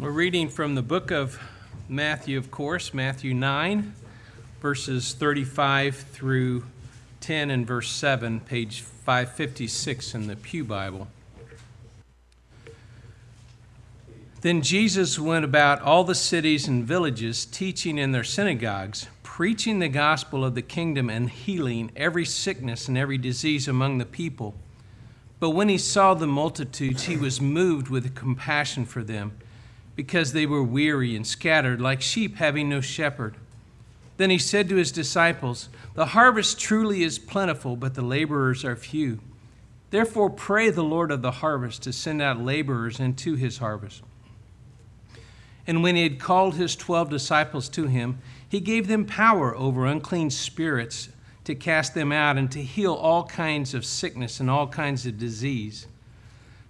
We're reading from the book of Matthew, of course, Matthew 9, verses 35 through 10 and verse 7, page 556 in the Pew Bible. Then Jesus went about all the cities and villages, teaching in their synagogues, preaching the gospel of the kingdom, and healing every sickness and every disease among the people. But when he saw the multitudes, he was moved with compassion for them because they were weary and scattered like sheep having no shepherd. Then he said to his disciples, The harvest truly is plentiful, but the laborers are few. Therefore, pray the Lord of the harvest to send out laborers into his harvest. And when he had called his twelve disciples to him, he gave them power over unclean spirits to cast them out and to heal all kinds of sickness and all kinds of disease.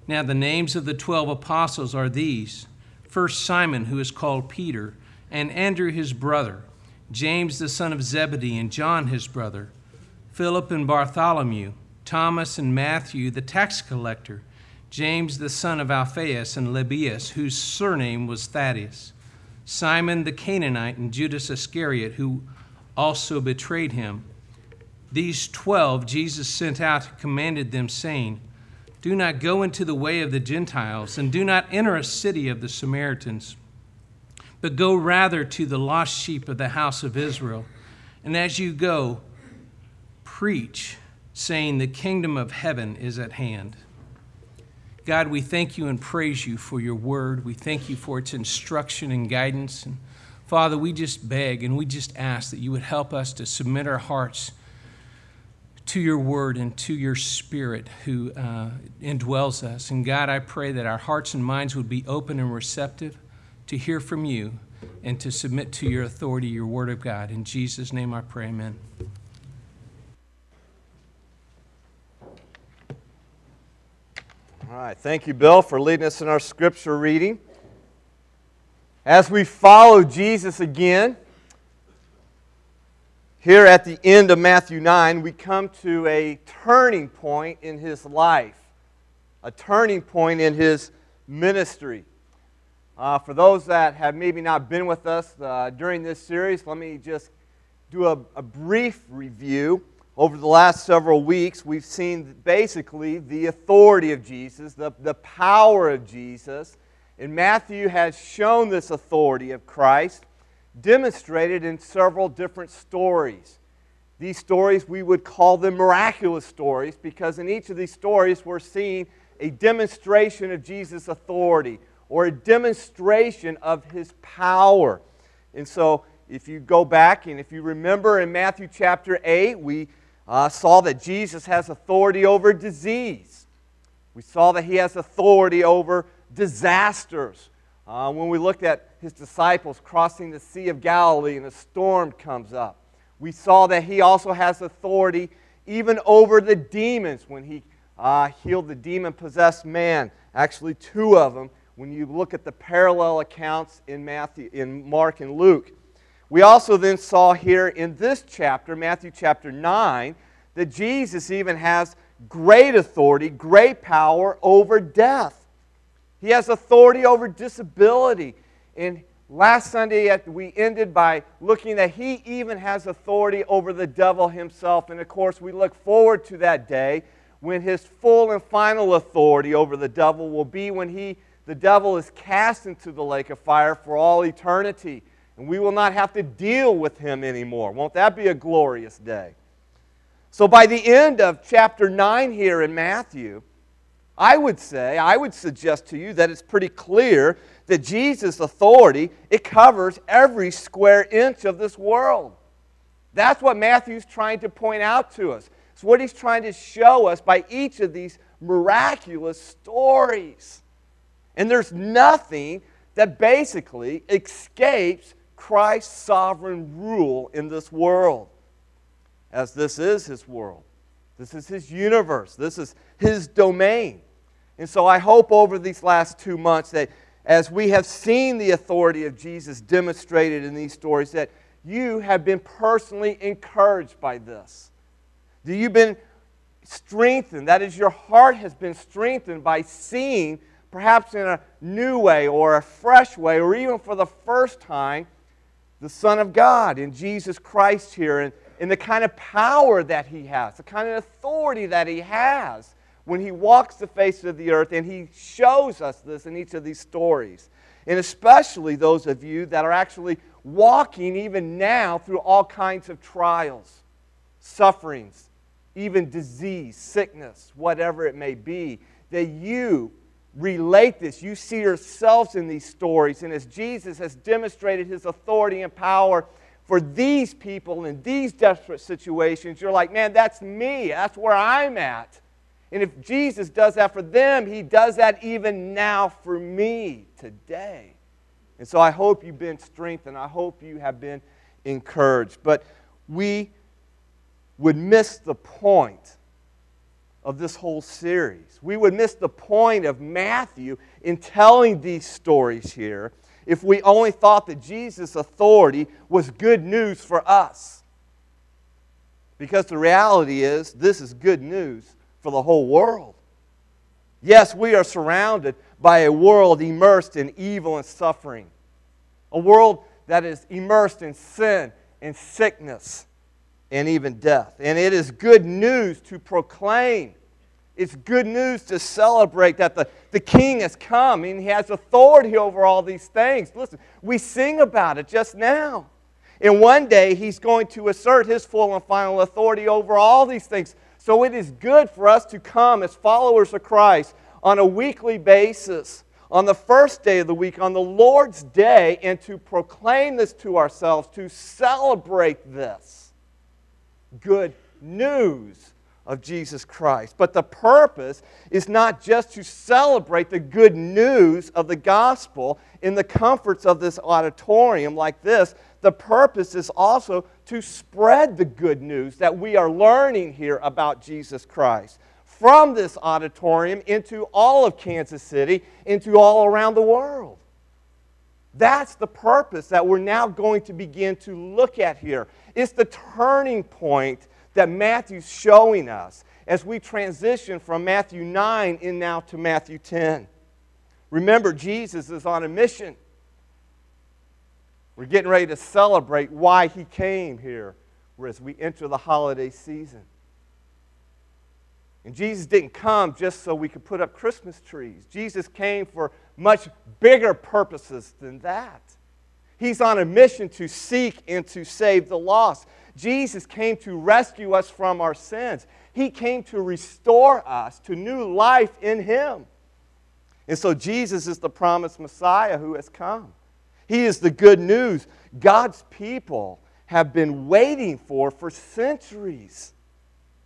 Now, the names of the twelve apostles are these First Simon, who is called Peter, and Andrew his brother, James the son of Zebedee, and John his brother, Philip and Bartholomew, Thomas and Matthew the tax collector, James the son of Alphaeus and Lebbaeus, whose surname was Thaddeus, Simon the Canaanite, and Judas Iscariot, who also betrayed him. These twelve Jesus sent out and commanded them, saying, do not go into the way of the Gentiles, and do not enter a city of the Samaritans, but go rather to the lost sheep of the house of Israel. And as you go, preach, saying, The kingdom of heaven is at hand. God, we thank you and praise you for your word. We thank you for its instruction and guidance. And Father, we just beg and we just ask that you would help us to submit our hearts to your word and to your spirit who uh, indwells us. And God, I pray that our hearts and minds would be open and receptive to hear from you and to submit to your authority, your word of God. In Jesus' name I pray, amen. All right, thank you, Bill, for leading us in our scripture reading. As we follow Jesus again, here at the end of Matthew 9, we come to a turning point in his life, a turning point in his ministry. Uh, for those that have maybe not been with us uh, during this series, let me just do a, a brief review. Over the last several weeks, we've seen basically the authority of Jesus, the, the power of Jesus. And Matthew has shown this authority of Christ demonstrated in several different stories. These stories, we would call them miraculous stories because in each of these stories, we're seeing a demonstration of Jesus' authority or a demonstration of his power. And so, if you go back and if you remember in Matthew chapter 8, we uh, saw that Jesus has authority over disease. We saw that he has authority over disasters. Uh, when we looked at his disciples crossing the Sea of Galilee and a storm comes up, we saw that he also has authority even over the demons when he uh, healed the demon possessed man. Actually, two of them when you look at the parallel accounts in, Matthew, in Mark and Luke. We also then saw here in this chapter, Matthew chapter 9, that Jesus even has great authority, great power over death. He has authority over disability. And last Sunday, we ended by looking that he even has authority over the devil himself. And of course, we look forward to that day when his full and final authority over the devil will be when he, the devil is cast into the lake of fire for all eternity. And we will not have to deal with him anymore. Won't that be a glorious day? So, by the end of chapter 9 here in Matthew, I would say, I would suggest to you that it's pretty clear that Jesus' authority, it covers every square inch of this world. That's what Matthew's trying to point out to us. It's what he's trying to show us by each of these miraculous stories. And there's nothing that basically escapes Christ's sovereign rule in this world, as this is his world. This is his universe. This is his domain. And so I hope over these last two months that as we have seen the authority of Jesus demonstrated in these stories, that you have been personally encouraged by this. That you've been strengthened. That is, your heart has been strengthened by seeing perhaps in a new way or a fresh way, or even for the first time, the Son of God in Jesus Christ here and, and the kind of power that he has, the kind of authority that he has when he walks the face of the earth. And he shows us this in each of these stories. And especially those of you that are actually walking even now through all kinds of trials, sufferings, even disease, sickness, whatever it may be, that you relate this. You see yourselves in these stories. And as Jesus has demonstrated his authority and power for these people in these desperate situations, you're like, man, that's me. That's where I'm at. And if Jesus does that for them, he does that even now for me today. And so I hope you've been strengthened. I hope you have been encouraged. But we would miss the point of this whole series. We would miss the point of Matthew in telling these stories here if we only thought that Jesus' authority was good news for us. Because the reality is, this is good news for the whole world. Yes, we are surrounded by a world immersed in evil and suffering, a world that is immersed in sin and sickness and even death. And it is good news to proclaim. It's good news to celebrate that the, the king has come and he has authority over all these things. Listen, we sing about it just now. And one day he's going to assert his full and final authority over all these things. So it is good for us to come as followers of Christ on a weekly basis, on the first day of the week, on the Lord's day, and to proclaim this to ourselves, to celebrate this good news of Jesus Christ. But the purpose is not just to celebrate the good news of the gospel in the comforts of this auditorium like this. The purpose is also to spread the good news that we are learning here about Jesus Christ from this auditorium into all of Kansas City, into all around the world. That's the purpose that we're now going to begin to look at here. It's the turning point that Matthew's showing us as we transition from Matthew 9 in now to Matthew 10. Remember, Jesus is on a mission. We're getting ready to celebrate why he came here as we enter the holiday season. And Jesus didn't come just so we could put up Christmas trees. Jesus came for much bigger purposes than that. He's on a mission to seek and to save the lost. Jesus came to rescue us from our sins. He came to restore us to new life in Him. And so Jesus is the promised Messiah who has come. He is the good news God's people have been waiting for for centuries.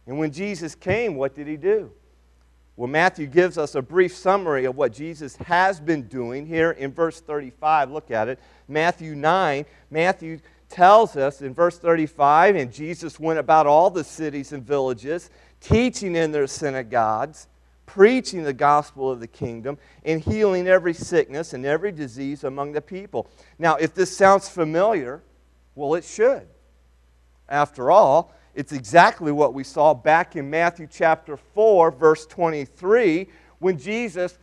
And when Jesus came, what did he do? Well, Matthew gives us a brief summary of what Jesus has been doing here in verse 35. Look at it. Matthew 9. Matthew tells us in verse 35 and Jesus went about all the cities and villages, teaching in their synagogues, preaching the gospel of the kingdom, and healing every sickness and every disease among the people. Now, if this sounds familiar, well, it should. After all, it's exactly what we saw back in Matthew chapter 4, verse 23, when Jesus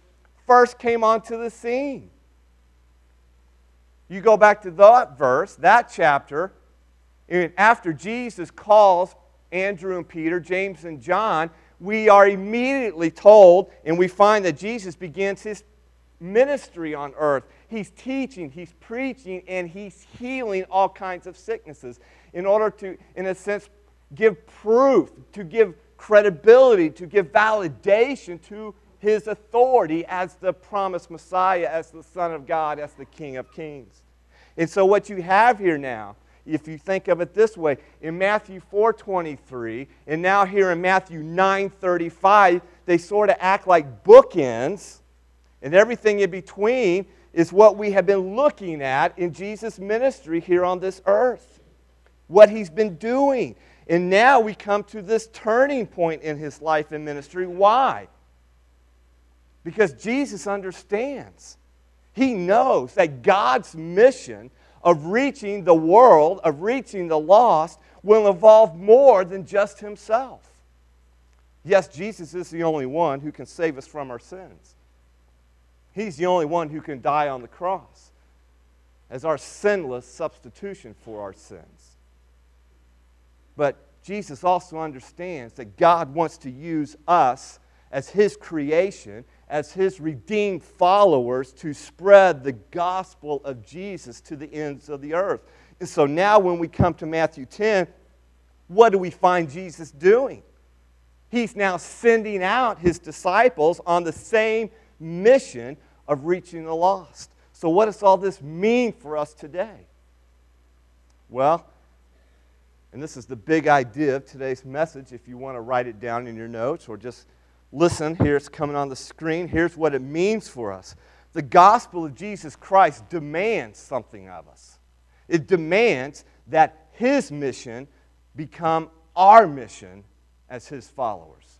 first came onto the scene. You go back to that verse, that chapter, and after Jesus calls Andrew and Peter, James and John, we are immediately told, and we find that Jesus begins his ministry on earth. He's teaching, he's preaching, and he's healing all kinds of sicknesses in order to, in a sense, give proof, to give credibility, to give validation to his authority as the promised Messiah, as the Son of God, as the King of Kings. And so what you have here now, if you think of it this way, in Matthew 4:23 and now here in Matthew 9:35, they sort of act like bookends, and everything in between is what we have been looking at in Jesus' ministry here on this earth. What he's been doing. And now we come to this turning point in his life and ministry. Why? Because Jesus understands. He knows that God's mission of reaching the world, of reaching the lost, will involve more than just himself. Yes, Jesus is the only one who can save us from our sins. He's the only one who can die on the cross as our sinless substitution for our sins. But Jesus also understands that God wants to use us as His creation, as His redeemed followers, to spread the gospel of Jesus to the ends of the earth. And so now, when we come to Matthew 10, what do we find Jesus doing? He's now sending out His disciples on the same mission of reaching the lost. So, what does all this mean for us today? Well, and this is the big idea of today's message. If you want to write it down in your notes or just listen, here it's coming on the screen. Here's what it means for us the gospel of Jesus Christ demands something of us. It demands that his mission become our mission as his followers.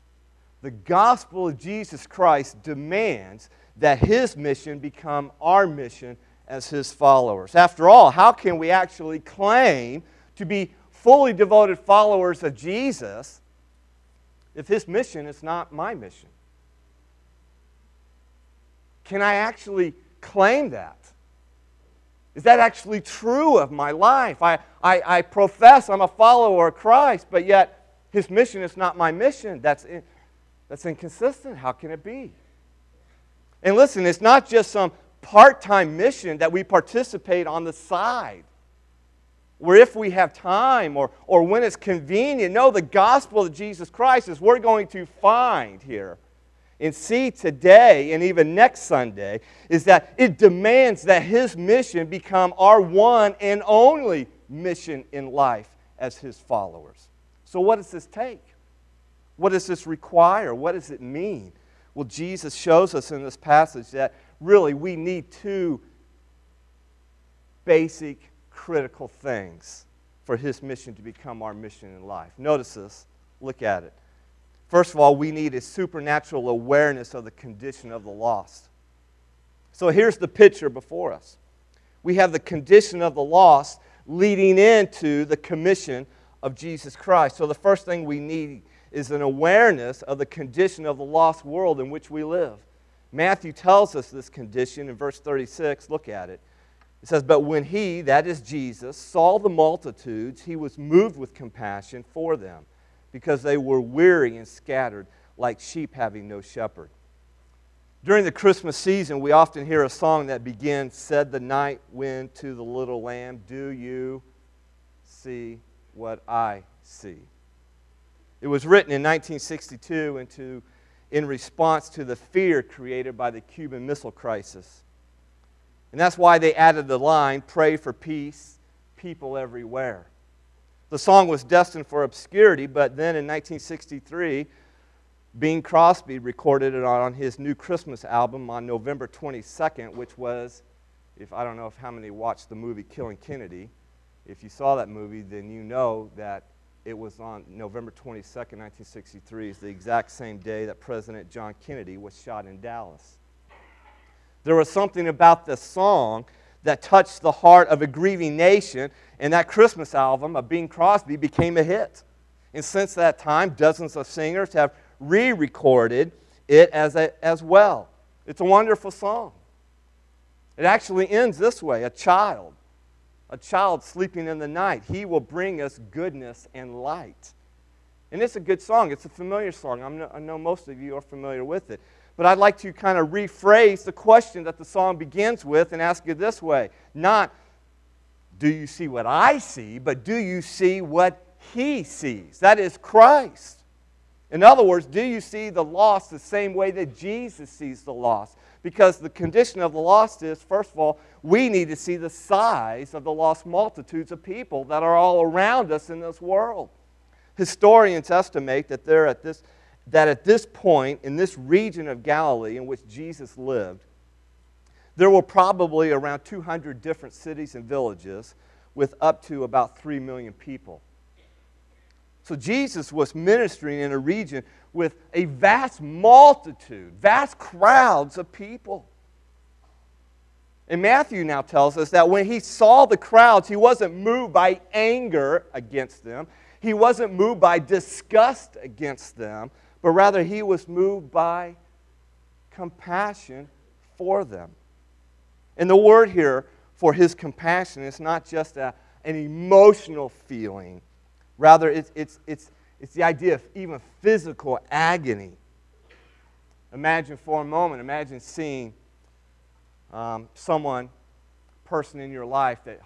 The gospel of Jesus Christ demands that his mission become our mission as his followers. After all, how can we actually claim to be fully devoted followers of Jesus if his mission is not my mission? Can I actually claim that? Is that actually true of my life? I, I, I profess I'm a follower of Christ, but yet his mission is not my mission. That's, in, that's inconsistent. How can it be? And listen, it's not just some part time mission that we participate on the side where if we have time or, or when it's convenient. No, the gospel of Jesus Christ is we're going to find here and see today and even next Sunday is that it demands that his mission become our one and only mission in life as his followers. So, what does this take? What does this require? What does it mean? Well, Jesus shows us in this passage that really we need two basic critical things for his mission to become our mission in life. Notice this. Look at it. First of all, we need a supernatural awareness of the condition of the lost. So here's the picture before us. We have the condition of the lost leading into the commission of Jesus Christ. So the first thing we need is an awareness of the condition of the lost world in which we live. Matthew tells us this condition in verse 36. Look at it. It says, But when he, that is Jesus, saw the multitudes, he was moved with compassion for them, because they were weary and scattered, like sheep having no shepherd. During the Christmas season, we often hear a song that begins, Said the night wind to the little lamb, Do you see what I see? It was written in 1962 into, in response to the fear created by the Cuban Missile Crisis. And that's why they added the line, Pray for peace, people everywhere. The song was destined for obscurity, but then in 1963, Bing Crosby recorded it on his new Christmas album on November 22nd, which was, if I don't know if how many watched the movie Killing Kennedy. If you saw that movie, then you know that it was on November 22nd, 1963, is the exact same day that President John Kennedy was shot in Dallas. There was something about this song that touched the heart of a grieving nation, and that Christmas album of Bing Crosby became a hit. And since that time, dozens of singers have re recorded it as, a, as well. It's a wonderful song. It actually ends this way a child a child sleeping in the night. He will bring us goodness and light. And it's a good song. It's a familiar song. i know most of you are familiar with it. But I'd like to kind of rephrase the question that the song begins with and ask it this way Not, do you see what I see, but do you see what he sees? That is Christ. In other words, do you see the lost the same way that Jesus sees the lost? Because the condition of the lost is, first of all, we need to see the size of the lost multitudes of people that are all around us in this world. Historians estimate that, there at this, that at this point, in this region of Galilee in which Jesus lived, there were probably around 200 different cities and villages with up to about 3 million people. So Jesus was ministering in a region with a vast multitude, vast crowds of people. And Matthew now tells us that when he saw the crowds, he wasn't moved by anger against them. He wasn't moved by disgust against them, but rather he was moved by compassion for them. And the word here for his compassion is not just a, an emotional feeling, rather, it's, it's, it's, it's the idea of even physical agony. Imagine for a moment, imagine seeing um, someone, person in your life that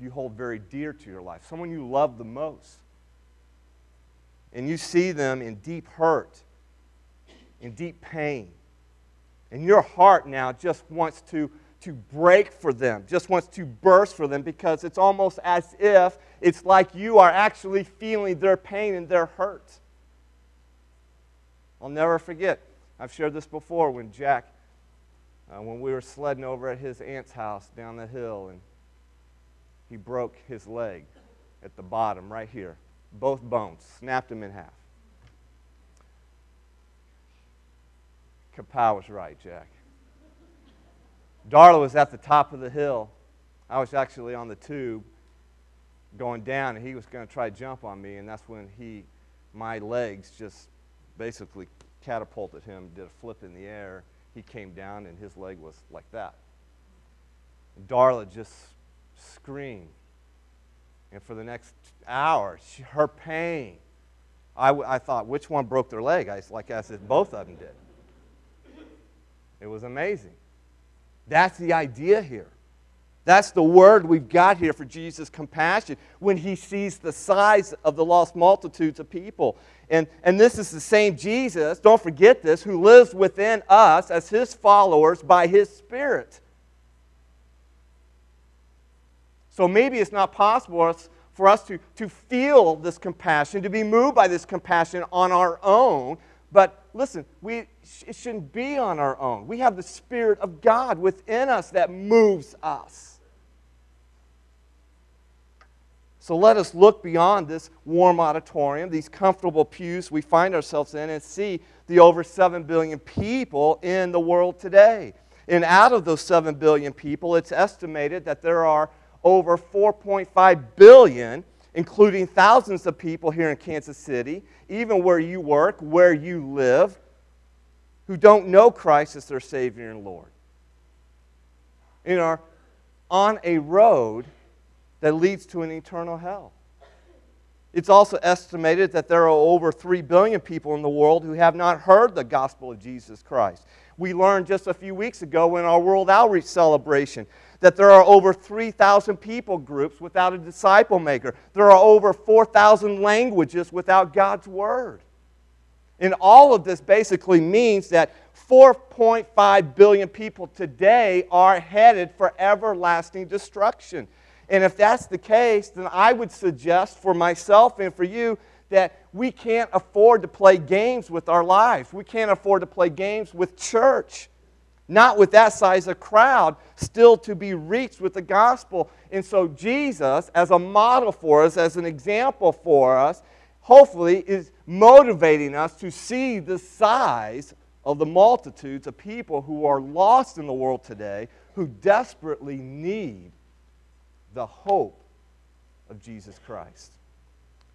you hold very dear to your life, someone you love the most. And you see them in deep hurt, in deep pain. And your heart now just wants to, to break for them, just wants to burst for them because it's almost as if it's like you are actually feeling their pain and their hurt. I'll never forget. I've shared this before when Jack, uh, when we were sledding over at his aunt's house down the hill, and he broke his leg at the bottom right here. Both bones, snapped him in half. Kapow was right, Jack. Darla was at the top of the hill. I was actually on the tube going down, and he was going to try to jump on me, and that's when he, my legs just basically catapulted him, did a flip in the air. He came down, and his leg was like that. Darla just screamed. And for the next hour, she, her pain. I, I thought, which one broke their leg? I, like I said, both of them did. It was amazing. That's the idea here. That's the word we've got here for Jesus' compassion when he sees the size of the lost multitudes of people. And, and this is the same Jesus, don't forget this, who lives within us as his followers by his Spirit. So maybe it's not possible for us to, to feel this compassion, to be moved by this compassion on our own. But listen, we, it shouldn't be on our own. We have the Spirit of God within us that moves us. So let us look beyond this warm auditorium, these comfortable pews we find ourselves in, and see the over 7 billion people in the world today. And out of those 7 billion people, it's estimated that there are over 4.5 billion, including thousands of people here in Kansas City, even where you work, where you live, who don't know Christ as their Savior and Lord. And are on a road that leads to an eternal hell. It's also estimated that there are over 3 billion people in the world who have not heard the gospel of Jesus Christ. We learned just a few weeks ago in our World Outreach celebration that there are over 3,000 people groups without a disciple maker. There are over 4,000 languages without God's Word. And all of this basically means that 4.5 billion people today are headed for everlasting destruction. And if that's the case, then I would suggest for myself and for you that we can't afford to play games with our lives. We can't afford to play games with church. Not with that size of crowd still to be reached with the gospel. And so, Jesus, as a model for us, as an example for us, hopefully is motivating us to see the size of the multitudes of people who are lost in the world today who desperately need the hope of Jesus Christ.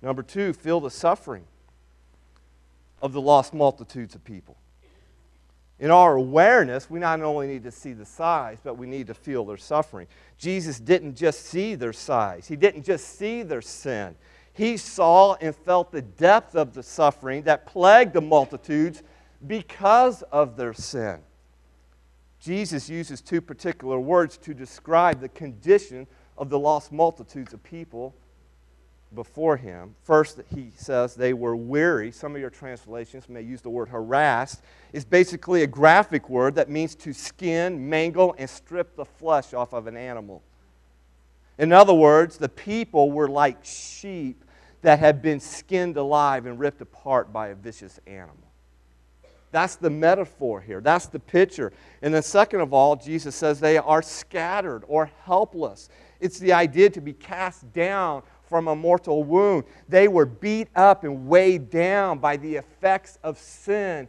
Number two, feel the suffering of the lost multitudes of people. In our awareness, we not only need to see the size, but we need to feel their suffering. Jesus didn't just see their size, He didn't just see their sin. He saw and felt the depth of the suffering that plagued the multitudes because of their sin. Jesus uses two particular words to describe the condition of the lost multitudes of people before him. First, he says they were weary. Some of your translations may use the word harassed. It's basically a graphic word that means to skin, mangle, and strip the flesh off of an animal. In other words, the people were like sheep that had been skinned alive and ripped apart by a vicious animal. That's the metaphor here. That's the picture. And then, second of all, Jesus says they are scattered or helpless. It's the idea to be cast down from a mortal wound. They were beat up and weighed down by the effects of sin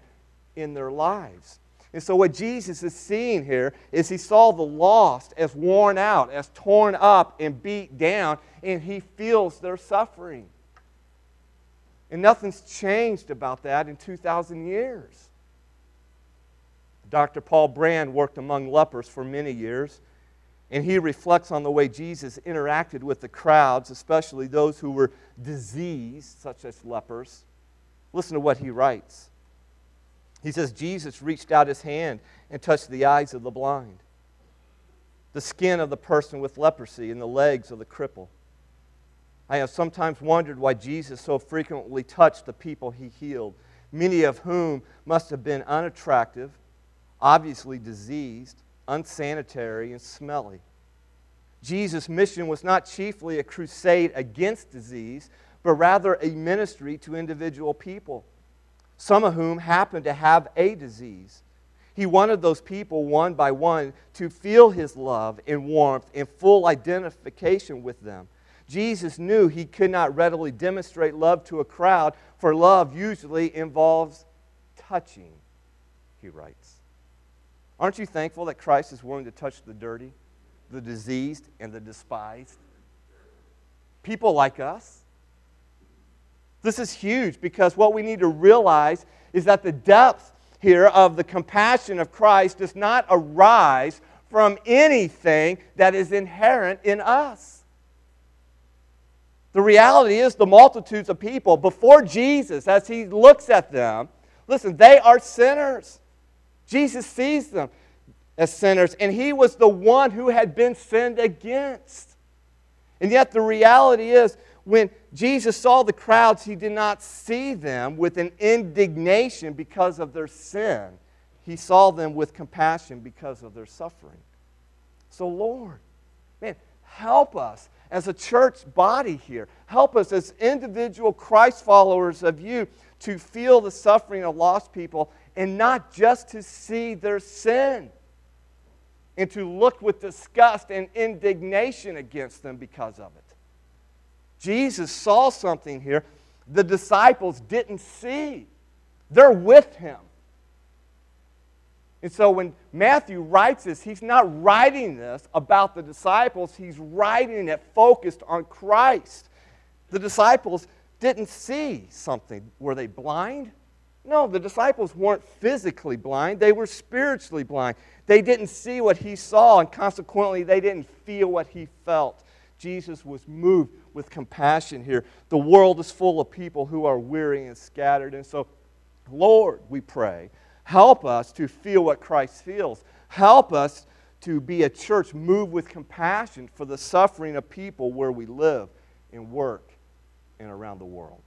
in their lives. And so, what Jesus is seeing here is he saw the lost as worn out, as torn up and beat down, and he feels their suffering. And nothing's changed about that in 2,000 years. Dr. Paul Brand worked among lepers for many years, and he reflects on the way Jesus interacted with the crowds, especially those who were diseased, such as lepers. Listen to what he writes. He says, Jesus reached out his hand and touched the eyes of the blind, the skin of the person with leprosy, and the legs of the cripple. I have sometimes wondered why Jesus so frequently touched the people he healed, many of whom must have been unattractive, obviously diseased, unsanitary, and smelly. Jesus' mission was not chiefly a crusade against disease, but rather a ministry to individual people, some of whom happened to have a disease. He wanted those people, one by one, to feel his love and warmth and full identification with them. Jesus knew he could not readily demonstrate love to a crowd, for love usually involves touching, he writes. Aren't you thankful that Christ is willing to touch the dirty, the diseased, and the despised? People like us. This is huge because what we need to realize is that the depth here of the compassion of Christ does not arise from anything that is inherent in us. The reality is, the multitudes of people before Jesus, as he looks at them, listen, they are sinners. Jesus sees them as sinners, and he was the one who had been sinned against. And yet, the reality is, when Jesus saw the crowds, he did not see them with an indignation because of their sin. He saw them with compassion because of their suffering. So, Lord, man, help us as a church body here. Help us as individual Christ followers of you to feel the suffering of lost people and not just to see their sin and to look with disgust and indignation against them because of it. Jesus saw something here the disciples didn't see. They're with him. And so when Matthew writes this, he's not writing this about the disciples, he's writing it focused on Christ. The disciples didn't see something. Were they blind? No, the disciples weren't physically blind, they were spiritually blind. They didn't see what he saw, and consequently, they didn't feel what he felt. Jesus was moved with compassion here. The world is full of people who are weary and scattered. And so, Lord, we pray, help us to feel what Christ feels. Help us to be a church moved with compassion for the suffering of people where we live and work and around the world.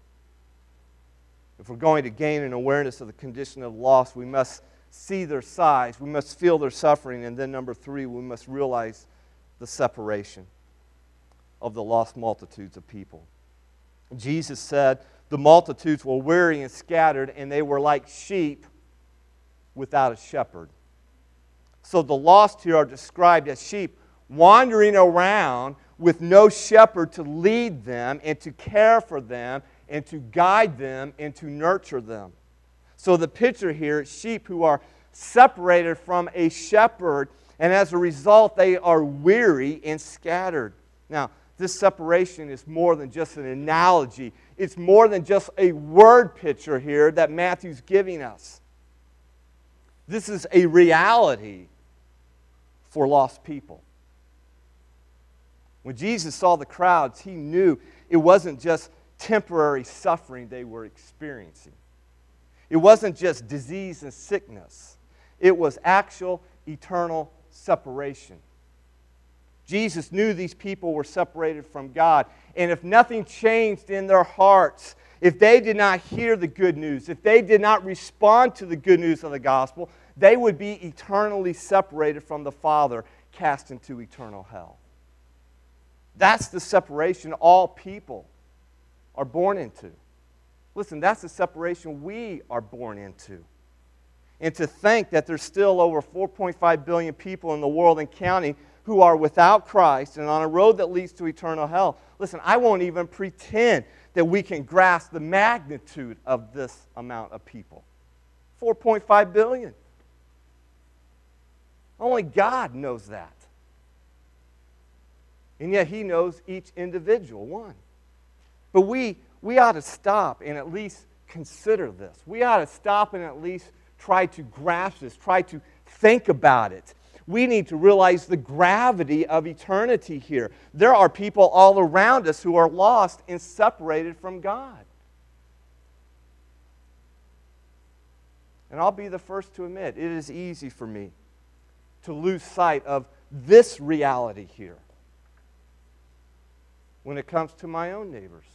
If we're going to gain an awareness of the condition of loss, we must see their size, we must feel their suffering, and then number three, we must realize the separation of the lost multitudes of people. Jesus said, The multitudes were weary and scattered, and they were like sheep without a shepherd. So the lost here are described as sheep wandering around with no shepherd to lead them and to care for them and to guide them and to nurture them. So the picture here is sheep who are separated from a shepherd, and as a result, they are weary and scattered. Now, this separation is more than just an analogy, it's more than just a word picture here that Matthew's giving us. This is a reality for lost people. When Jesus saw the crowds, he knew it wasn't just temporary suffering they were experiencing. It wasn't just disease and sickness, it was actual eternal separation. Jesus knew these people were separated from God. And if nothing changed in their hearts, if they did not hear the good news, if they did not respond to the good news of the gospel, they would be eternally separated from the Father, cast into eternal hell. That's the separation all people are born into. Listen, that's the separation we are born into. And to think that there's still over 4.5 billion people in the world and counting who are without Christ and on a road that leads to eternal hell. Listen, I won't even pretend that we can grasp the magnitude of this amount of people 4.5 billion. Only God knows that. And yet, He knows each individual one. But we, we ought to stop and at least consider this. We ought to stop and at least try to grasp this, try to think about it. We need to realize the gravity of eternity here. There are people all around us who are lost and separated from God. And I'll be the first to admit, it is easy for me to lose sight of this reality here when it comes to my own neighbors.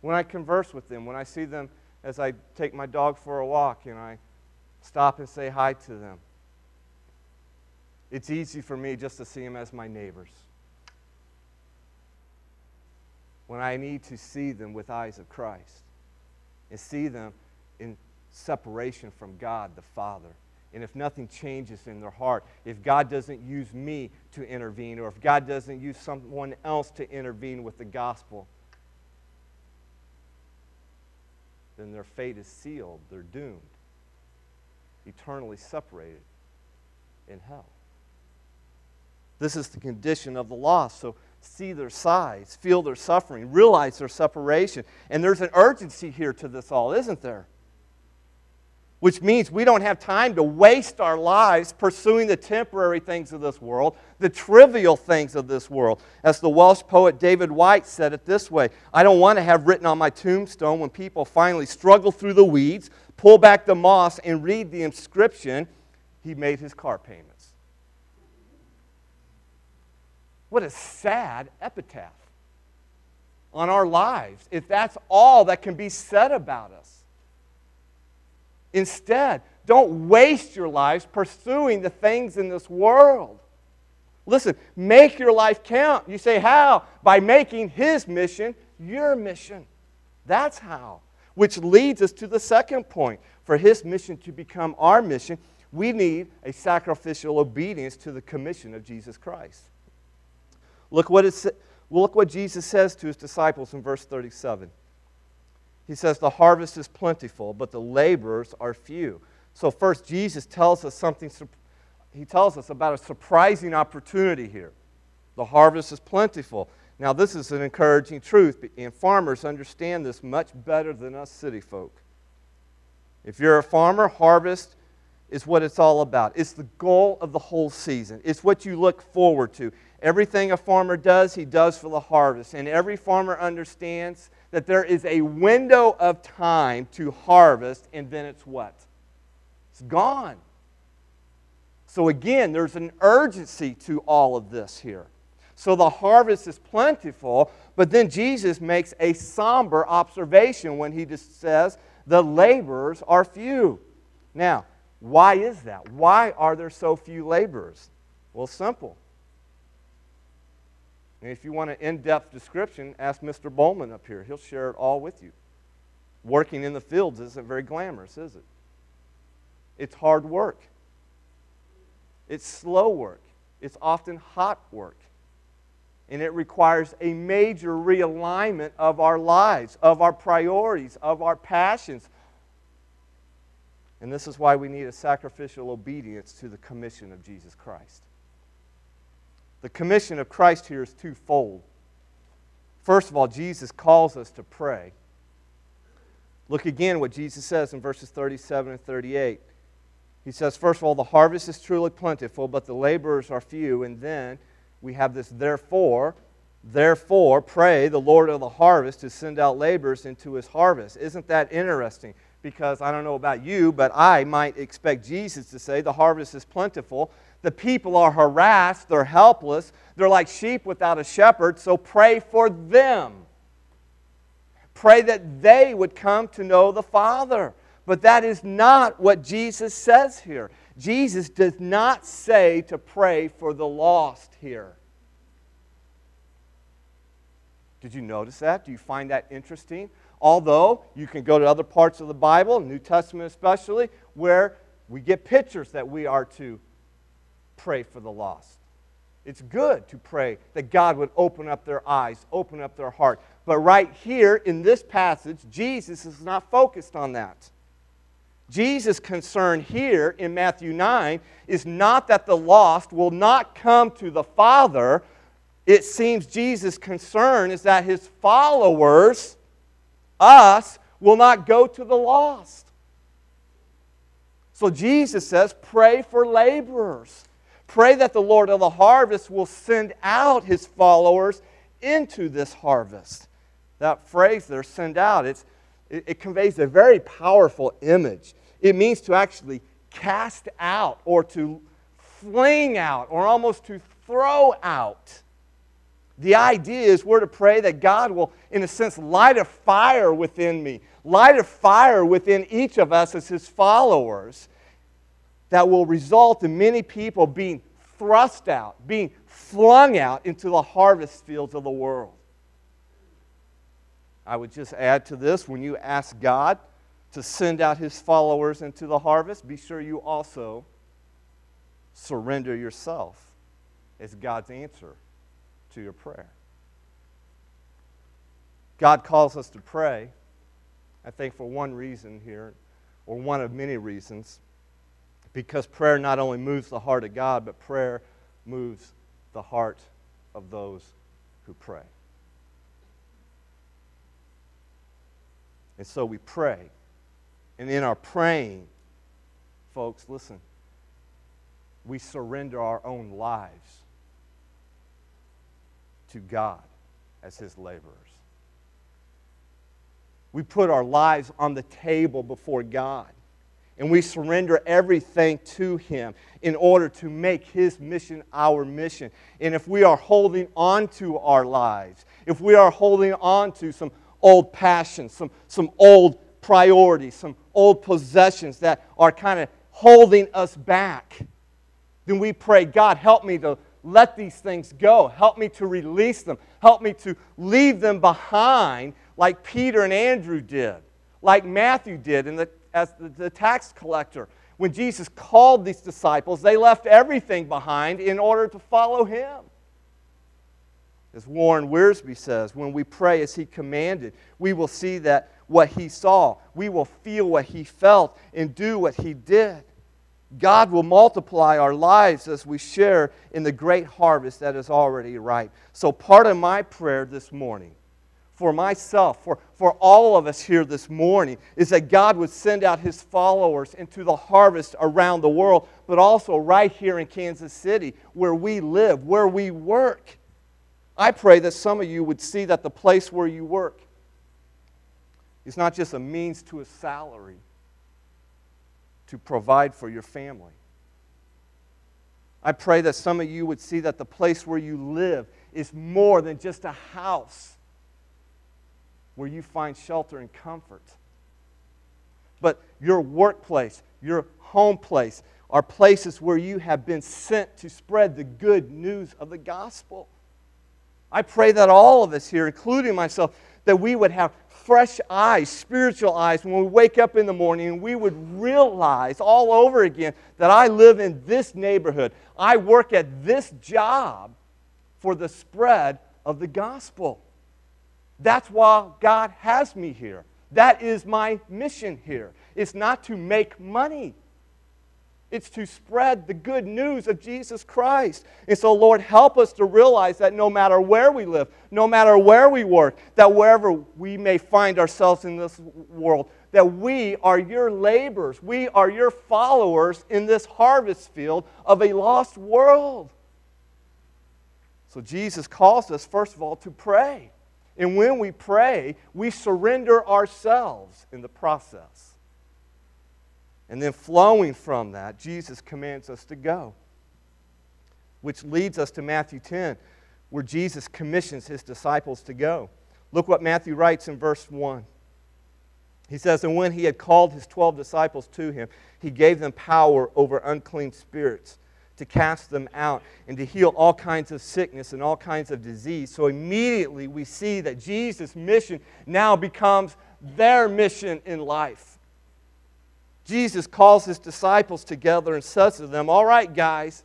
When I converse with them, when I see them as I take my dog for a walk and I stop and say hi to them, it's easy for me just to see them as my neighbors. When I need to see them with eyes of Christ and see them in separation from God the Father. And if nothing changes in their heart, if God doesn't use me to intervene, or if God doesn't use someone else to intervene with the gospel, then their fate is sealed. They're doomed, eternally separated in hell. This is the condition of the lost. So see their size, feel their suffering, realize their separation. And there's an urgency here to this all, isn't there? Which means we don't have time to waste our lives pursuing the temporary things of this world, the trivial things of this world. As the Welsh poet David Whyte said it this way I don't want to have written on my tombstone when people finally struggle through the weeds, pull back the moss, and read the inscription, he made his car payments. What a sad epitaph on our lives if that's all that can be said about us. Instead, don't waste your lives pursuing the things in this world. Listen, make your life count. You say, how? By making His mission your mission. That's how. Which leads us to the second point. For His mission to become our mission, we need a sacrificial obedience to the commission of Jesus Christ. Look what, it, look what Jesus says to His disciples in verse 37 he says, The harvest is plentiful, but the laborers are few. So, first, Jesus tells us something, he tells us about a surprising opportunity here. The harvest is plentiful. Now, this is an encouraging truth, and farmers understand this much better than us city folk. If you're a farmer, harvest is what it's all about. It's the goal of the whole season, it's what you look forward to. Everything a farmer does, he does for the harvest. And every farmer understands that there is a window of time to harvest, and then it's what? It's gone. So, again, there's an urgency to all of this here. So, the harvest is plentiful, but then Jesus makes a somber observation when he just says, The laborers are few. Now, why is that? Why are there so few laborers? Well, simple. And if you want an in depth description, ask Mr. Bowman up here. He'll share it all with you. Working in the fields isn't very glamorous, is it? It's hard work, it's slow work, it's often hot work. And it requires a major realignment of our lives, of our priorities, of our passions. And this is why we need a sacrificial obedience to the commission of Jesus Christ. The commission of Christ here is twofold. First of all, Jesus calls us to pray. Look again what Jesus says in verses 37 and 38. He says, first of all, the harvest is truly plentiful, but the laborers are few. And then we have this therefore. Therefore, pray the Lord of the harvest to send out laborers into his harvest. Isn't that interesting? Because I don't know about you, but I might expect Jesus to say, The harvest is plentiful, the people are harassed, they're helpless, they're like sheep without a shepherd, so pray for them. Pray that they would come to know the Father. But that is not what Jesus says here. Jesus does not say to pray for the lost here. Did you notice that? Do you find that interesting? Although you can go to other parts of the Bible, New Testament especially, where we get pictures that we are to pray for the lost. It's good to pray that God would open up their eyes, open up their heart. But right here in this passage, Jesus is not focused on that. Jesus' concern here in Matthew 9 is not that the lost will not come to the Father. It seems Jesus' concern is that his followers, us, will not go to the lost. So Jesus says, pray for laborers. Pray that the Lord of the harvest will send out his followers into this harvest. That phrase there, send out, it, it conveys a very powerful image. It means to actually cast out or to fling out or almost to throw out. The idea is we're to pray that God will, in a sense, light a fire within me, light a fire within each of us as His followers that will result in many people being thrust out, being flung out into the harvest fields of the world. I would just add to this when you ask God to send out His followers into the harvest, be sure you also surrender yourself as God's answer to your prayer. God calls us to pray, I think, for one reason here, or one of many reasons, because prayer not only moves the heart of God, but prayer moves the heart of those who pray. And so we pray. And in our praying, folks, listen, we surrender our own lives to God as His laborers. We put our lives on the table before God and we surrender everything to Him in order to make His mission our mission. And if we are holding on to our lives, if we are holding on to some old passions, some, some old priorities, some old possessions that are kind of holding us back, then we pray, God, help me to let these things go. Help me to release them. Help me to leave them behind like Peter and Andrew did, like Matthew did in the, as the, the tax collector. When Jesus called these disciples, they left everything behind in order to follow him. As Warren Wiersbe says, when we pray as he commanded, we will see that what he saw, we will feel what he felt, and do what he did. God will multiply our lives as we share in the great harvest that is already ripe. So, part of my prayer this morning, for myself, for, for all of us here this morning, is that God would send out his followers into the harvest around the world, but also right here in Kansas City, where we live, where we work. I pray that some of you would see that the place where you work is not just a means to a salary to provide for your family. I pray that some of you would see that the place where you live is more than just a house where you find shelter and comfort. But your workplace, your home place, are places where you have been sent to spread the good news of the gospel. I pray that all of us here, including myself, that we would have fresh eyes, spiritual eyes, when we wake up in the morning and we would realize all over again that I live in this neighborhood. I work at this job for the spread of the gospel. That's why God has me here. That is my mission here. It's not to make money. It's to spread the good news of Jesus Christ. And so, Lord, help us to realize that no matter where we live, no matter where we work, that wherever we may find ourselves in this world, that we are your laborers. We are your followers in this harvest field of a lost world. So, Jesus calls us, first of all, to pray. And when we pray, we surrender ourselves in the process. And then flowing from that, Jesus commands us to go, which leads us to Matthew 10, where Jesus commissions his disciples to go. Look what Matthew writes in verse 1. He says, And when he had called his 12 disciples to him, he gave them power over unclean spirits to cast them out and to heal all kinds of sickness and all kinds of disease. So immediately we see that Jesus' mission now becomes their mission in life. Jesus calls his disciples together and says to them, All right, guys,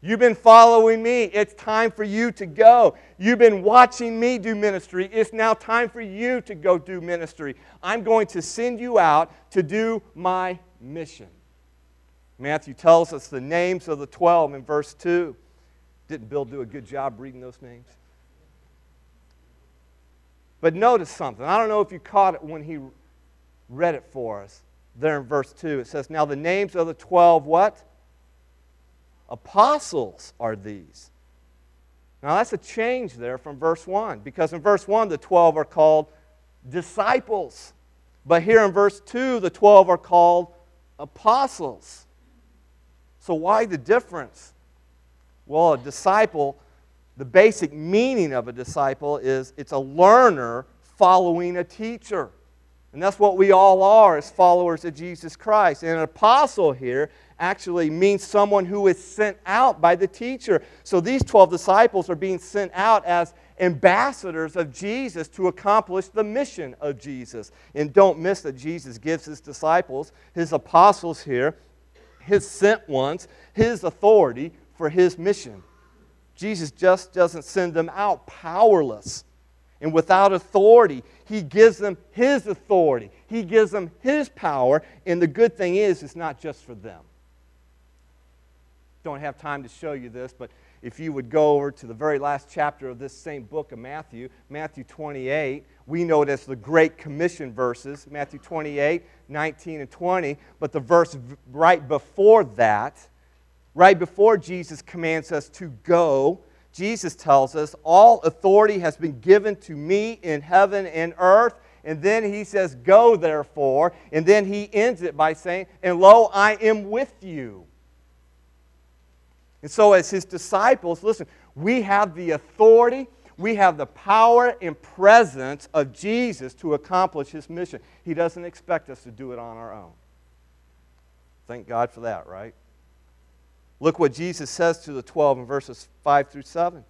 you've been following me. It's time for you to go. You've been watching me do ministry. It's now time for you to go do ministry. I'm going to send you out to do my mission. Matthew tells us the names of the 12 in verse 2. Didn't Bill do a good job reading those names? But notice something. I don't know if you caught it when he read it for us. There in verse 2. It says, Now the names of the 12 what? Apostles are these. Now that's a change there from verse 1 because in verse 1 the 12 are called disciples. But here in verse 2 the 12 are called apostles. So why the difference? Well, a disciple, the basic meaning of a disciple is it's a learner following a teacher. And that's what we all are as followers of Jesus Christ. And an apostle here actually means someone who is sent out by the teacher. So these 12 disciples are being sent out as ambassadors of Jesus to accomplish the mission of Jesus. And don't miss that Jesus gives his disciples, his apostles here, his sent ones, his authority for his mission. Jesus just doesn't send them out powerless and without authority. He gives them His authority, He gives them His power. And the good thing is, it's not just for them. Don't have time to show you this, but if you would go over to the very last chapter of this same book of Matthew, Matthew 28, we know it as the Great Commission verses, Matthew 28, 19, and 20. But the verse right before that, right before Jesus commands us to go, Jesus tells us, All authority has been given to me in heaven and earth. And then he says, Go therefore. And then he ends it by saying, And lo, I am with you. And so, as his disciples, listen, we have the authority, we have the power and presence of Jesus to accomplish his mission. He doesn't expect us to do it on our own. Thank God for that, right? Look what Jesus says to the 12 in verses 5 through 7.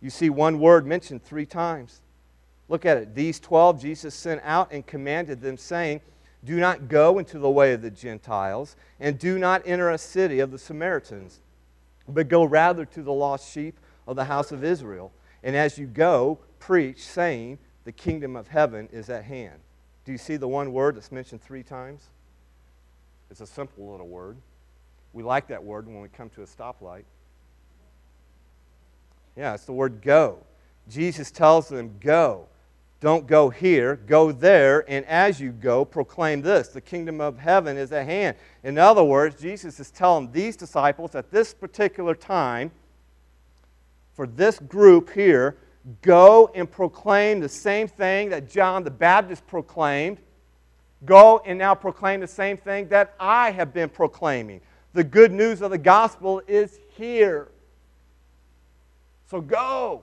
You see one word mentioned three times. Look at it. These 12 Jesus sent out and commanded them, saying, Do not go into the way of the Gentiles, and do not enter a city of the Samaritans, but go rather to the lost sheep of the house of Israel. And as you go, preach, saying, The kingdom of heaven is at hand. Do you see the one word that's mentioned three times? It's a simple little word. We like that word when we come to a stoplight. Yeah, it's the word go. Jesus tells them, Go. Don't go here, go there, and as you go, proclaim this the kingdom of heaven is at hand. In other words, Jesus is telling these disciples at this particular time, for this group here, go and proclaim the same thing that John the Baptist proclaimed. Go and now proclaim the same thing that I have been proclaiming. The good news of the gospel is here. So go.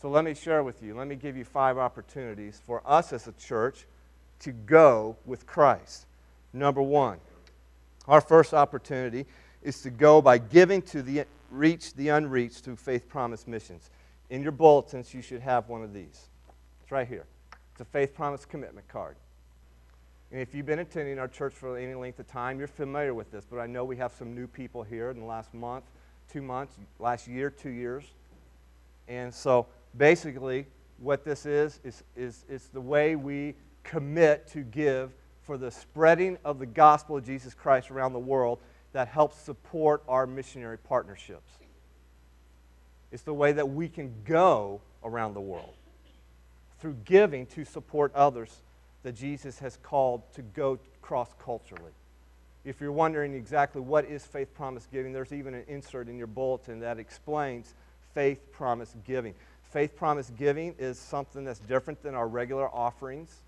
So let me share with you, let me give you five opportunities for us as a church to go with Christ. Number one, our first opportunity is to go by giving to the reach the unreached through faith promise missions. In your bulletins, you should have one of these. It's right here. It's a faith promise commitment card. And if you've been attending our church for any length of time, you're familiar with this, but I know we have some new people here in the last month, two months, last year, two years. And so basically, what this is, is, is, is the way we commit to give for the spreading of the gospel of Jesus Christ around the world that helps support our missionary partnerships. It's the way that we can go around the world through giving to support others that Jesus has called to go cross culturally. If you're wondering exactly what is faith promise giving, there's even an insert in your bulletin that explains faith promise giving. Faith promise giving is something that's different than our regular offerings.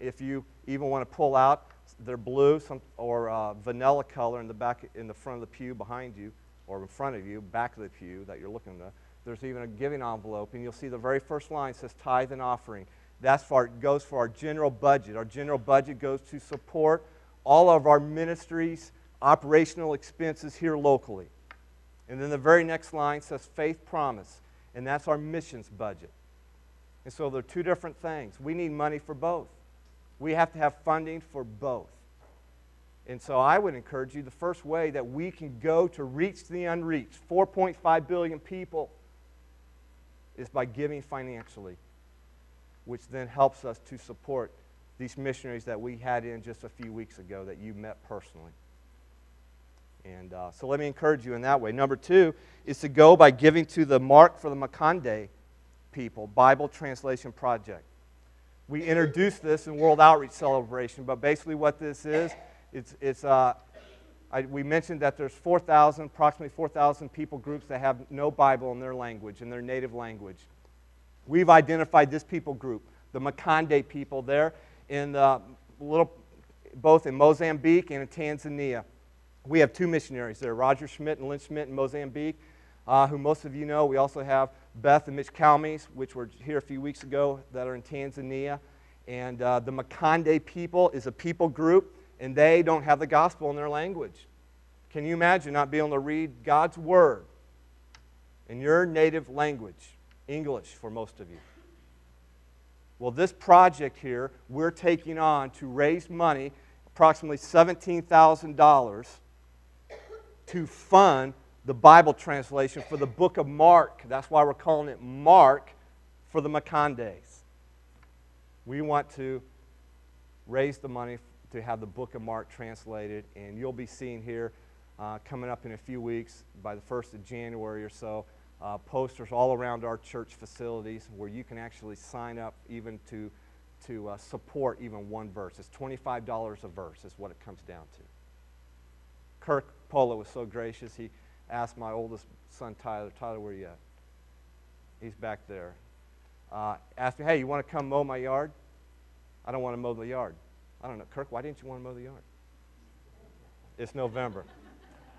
If you even want to pull out, they're blue some, or uh, vanilla color in the back, in the front of the pew behind you, or in front of you, back of the pew that you're looking at. There's even a giving envelope, and you'll see the very first line says tithe and offering. That's for, goes for our general budget. Our general budget goes to support all of our ministries' operational expenses here locally. And then the very next line says faith promise, and that's our missions budget. And so they're two different things. We need money for both. We have to have funding for both. And so I would encourage you the first way that we can go to reach the unreached, 4.5 billion people, is by giving financially which then helps us to support these missionaries that we had in just a few weeks ago that you met personally. And uh, so let me encourage you in that way. Number two is to go by giving to the Mark for the Makonde people Bible Translation Project. We introduced this in World Outreach Celebration, but basically what this is, it's, it's uh, I, we mentioned that there's 4,000, approximately 4,000 people groups that have no Bible in their language, in their native language. We've identified this people group, the Makonde people there in the little, both in Mozambique and in Tanzania. We have two missionaries there, Roger Schmidt and Lynn Schmidt in Mozambique, uh, who most of you know. We also have Beth and Mitch Calmes, which were here a few weeks ago, that are in Tanzania. And uh, the Makonde people is a people group and they don't have the gospel in their language. Can you imagine not being able to read God's word in your native language, English for most of you? Well, this project here, we're taking on to raise money, approximately $17,000, to fund the Bible translation for the book of Mark. That's why we're calling it Mark for the Makondes. We want to raise the money to have the book of Mark translated, and you'll be seeing here uh, coming up in a few weeks, by the 1st of January or so, uh, posters all around our church facilities where you can actually sign up even to, to uh, support even one verse. It's $25 a verse, is what it comes down to. Kirk Polo was so gracious, he asked my oldest son, Tyler, Tyler, where are you at? He's back there. Uh, asked me, hey, you want to come mow my yard? I don't want to mow the yard. I don't know. Kirk, why didn't you want to mow the yard? It's November.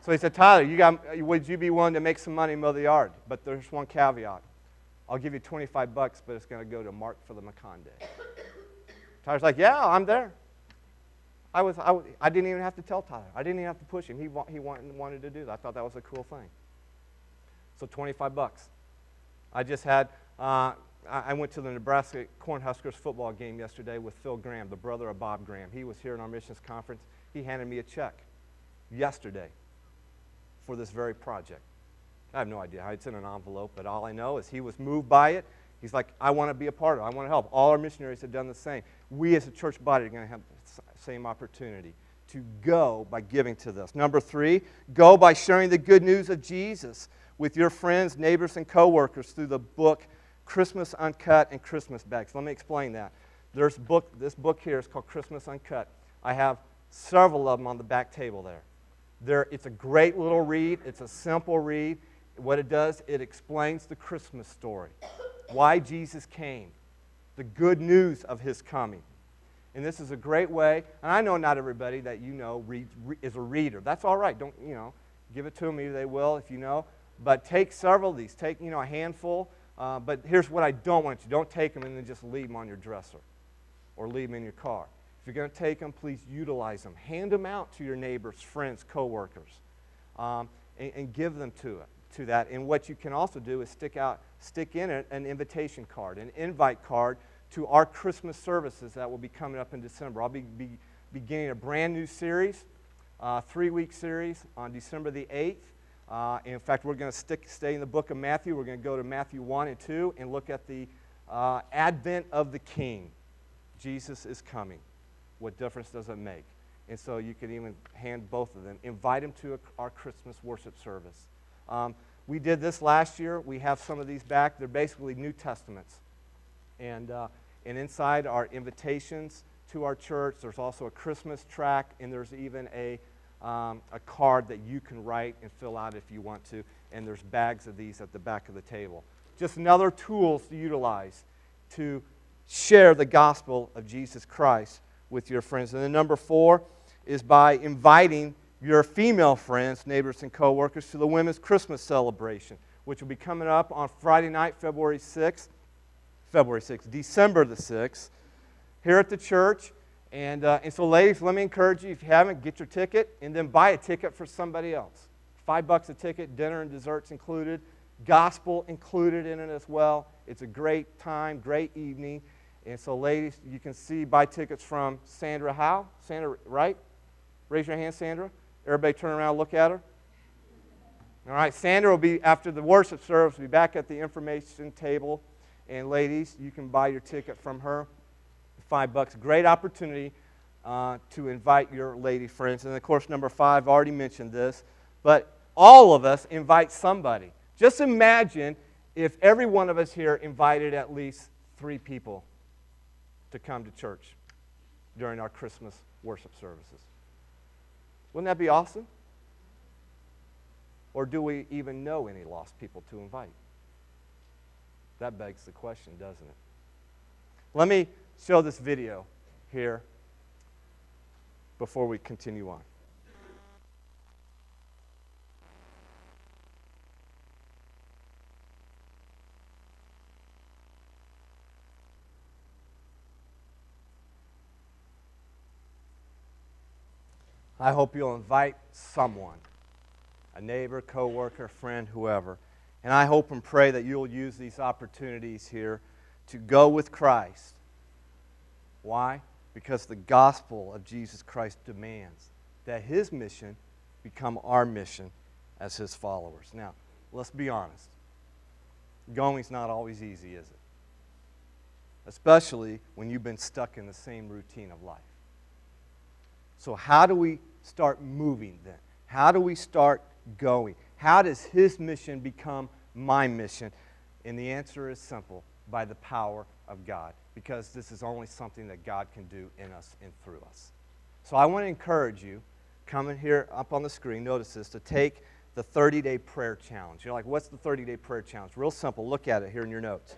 So he said, Tyler, you got, would you be willing to make some money mow the yard? But there's one caveat. I'll give you 25 bucks, but it's going to go to Mark for the Makonde. Tyler's like, yeah, I'm there. I, was, I, I didn't even have to tell Tyler. I didn't even have to push him. He, he wanted, wanted to do that. I thought that was a cool thing. So 25 bucks. I just had, uh, I went to the Nebraska Cornhuskers football game yesterday with Phil Graham, the brother of Bob Graham. He was here in our missions conference. He handed me a check yesterday for this very project. I have no idea how it's in an envelope, but all I know is he was moved by it. He's like, I want to be a part of it. I want to help. All our missionaries have done the same. We as a church body are going to have the same opportunity to go by giving to this. Number three, go by sharing the good news of Jesus with your friends, neighbors, and coworkers through the book Christmas Uncut and Christmas Bags. Let me explain that. There's book, this book here is called Christmas Uncut. I have several of them on the back table there. There. It's a great little read. It's a simple read. What it does, it explains the Christmas story, why Jesus came, the good news of his coming. And this is a great way, and I know not everybody that you know re, is a reader. That's all right. Don't, you know, give it to them, maybe they will if you know. But take several of these. Take, you know, a handful uh, but here's what I don't want you don't take them and then just leave them on your dresser or leave them in your car. If you're going to take them, please utilize them. Hand them out to your neighbors, friends, coworkers, um, and, and give them to it to that. And what you can also do is stick out, stick in it an invitation card, an invite card to our Christmas services that will be coming up in December. I'll be, be beginning a brand new series, uh, three week series on December the 8th. Uh, in fact, we're going to stick, stay in the book of Matthew. We're going to go to Matthew 1 and 2 and look at the uh, advent of the King. Jesus is coming. What difference does it make? And so you can even hand both of them. Invite them to a, our Christmas worship service. Um, we did this last year. We have some of these back. They're basically New Testaments. And, uh, and inside are invitations to our church. There's also a Christmas track, and there's even a um, a card that you can write and fill out if you want to, and there's bags of these at the back of the table. Just another tools to utilize to share the gospel of Jesus Christ with your friends. And then number four is by inviting your female friends, neighbors, and coworkers to the women's Christmas celebration, which will be coming up on Friday night, February 6th, February 6th, December the 6th, here at the church. And, uh, and so, ladies, let me encourage you if you haven't, get your ticket and then buy a ticket for somebody else. Five bucks a ticket, dinner and desserts included, gospel included in it as well. It's a great time, great evening. And so, ladies, you can see buy tickets from Sandra Howe. Sandra, right? Raise your hand, Sandra. Everybody turn around, look at her. All right, Sandra will be, after the worship service, will be back at the information table. And ladies, you can buy your ticket from her five bucks. Great opportunity uh, to invite your lady friends. And of course, number five, already mentioned this, but all of us invite somebody. Just imagine if every one of us here invited at least three people to come to church during our Christmas worship services. Wouldn't that be awesome? Or do we even know any lost people to invite? That begs the question, doesn't it? Let me show this video here before we continue on. I hope you'll invite someone a neighbor, coworker, friend, whoever. And I hope and pray that you'll use these opportunities here to go with Christ. Why? Because the gospel of Jesus Christ demands that his mission become our mission as his followers. Now, let's be honest. Going's not always easy, is it? Especially when you've been stuck in the same routine of life. So, how do we start moving then? How do we start going? How does his mission become my mission? And the answer is simple by the power of God, because this is only something that God can do in us and through us. So I want to encourage you, coming here up on the screen, notice this, to take the 30 day prayer challenge. You're like, what's the 30 day prayer challenge? Real simple. Look at it here in your notes.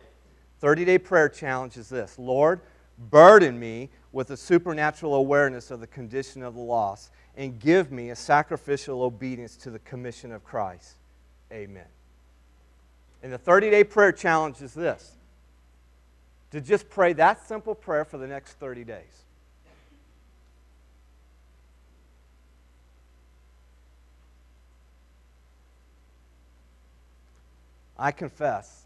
30 day prayer challenge is this Lord, burden me with a supernatural awareness of the condition of the lost and give me a sacrificial obedience to the commission of Christ. Amen. And the 30 day prayer challenge is this to just pray that simple prayer for the next 30 days. I confess,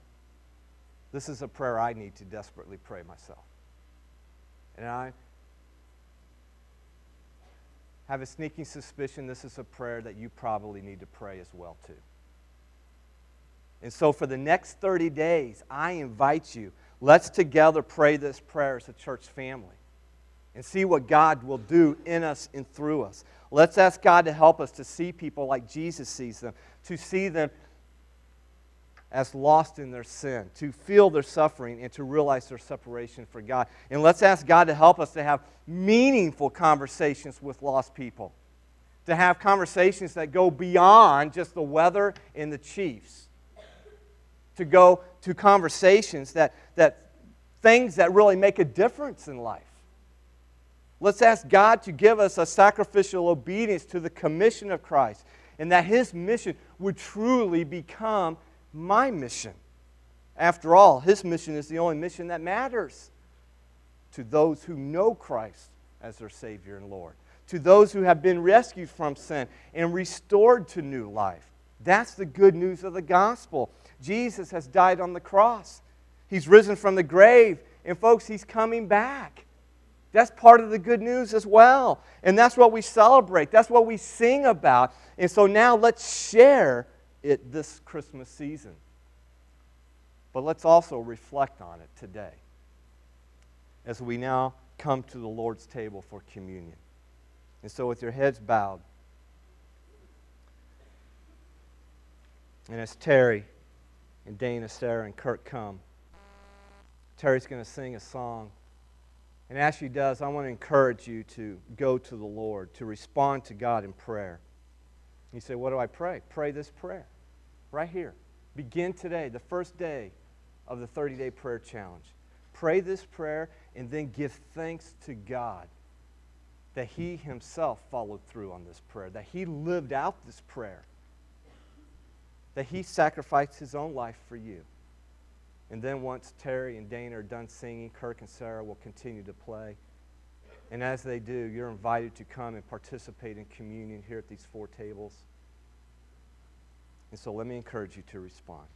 this is a prayer I need to desperately pray myself. And I have a sneaking suspicion this is a prayer that you probably need to pray as well too. And so for the next 30 days, I invite you, let's together pray this prayer as a church family and see what God will do in us and through us. Let's ask God to help us to see people like Jesus sees them, to see them as lost in their sin, to feel their suffering, and to realize their separation for God. And let's ask God to help us to have meaningful conversations with lost people, to have conversations that go beyond just the weather and the Chiefs, to go to conversations that, that things that really make a difference in life. Let's ask God to give us a sacrificial obedience to the commission of Christ and that His mission would truly become my mission. After all, his mission is the only mission that matters to those who know Christ as their Savior and Lord, to those who have been rescued from sin and restored to new life. That's the good news of the gospel. Jesus has died on the cross, He's risen from the grave, and folks, He's coming back. That's part of the good news as well. And that's what we celebrate. That's what we sing about. And so now let's share it this Christmas season. But let's also reflect on it today as we now come to the Lord's table for communion. And so, with your heads bowed, and as Terry and Dana, Sarah, and Kurt come, Terry's going to sing a song. And as she does, I want to encourage you to go to the Lord, to respond to God in prayer. You say, What do I pray? Pray this prayer right here. Begin today, the first day of the 30 day prayer challenge. Pray this prayer and then give thanks to God that He Himself followed through on this prayer, that He lived out this prayer, that He sacrificed His own life for you. And then once Terry and Dana are done singing, Kirk and Sarah will continue to play. And as they do, you're invited to come and participate in communion here at these four tables. And so let me encourage you to respond.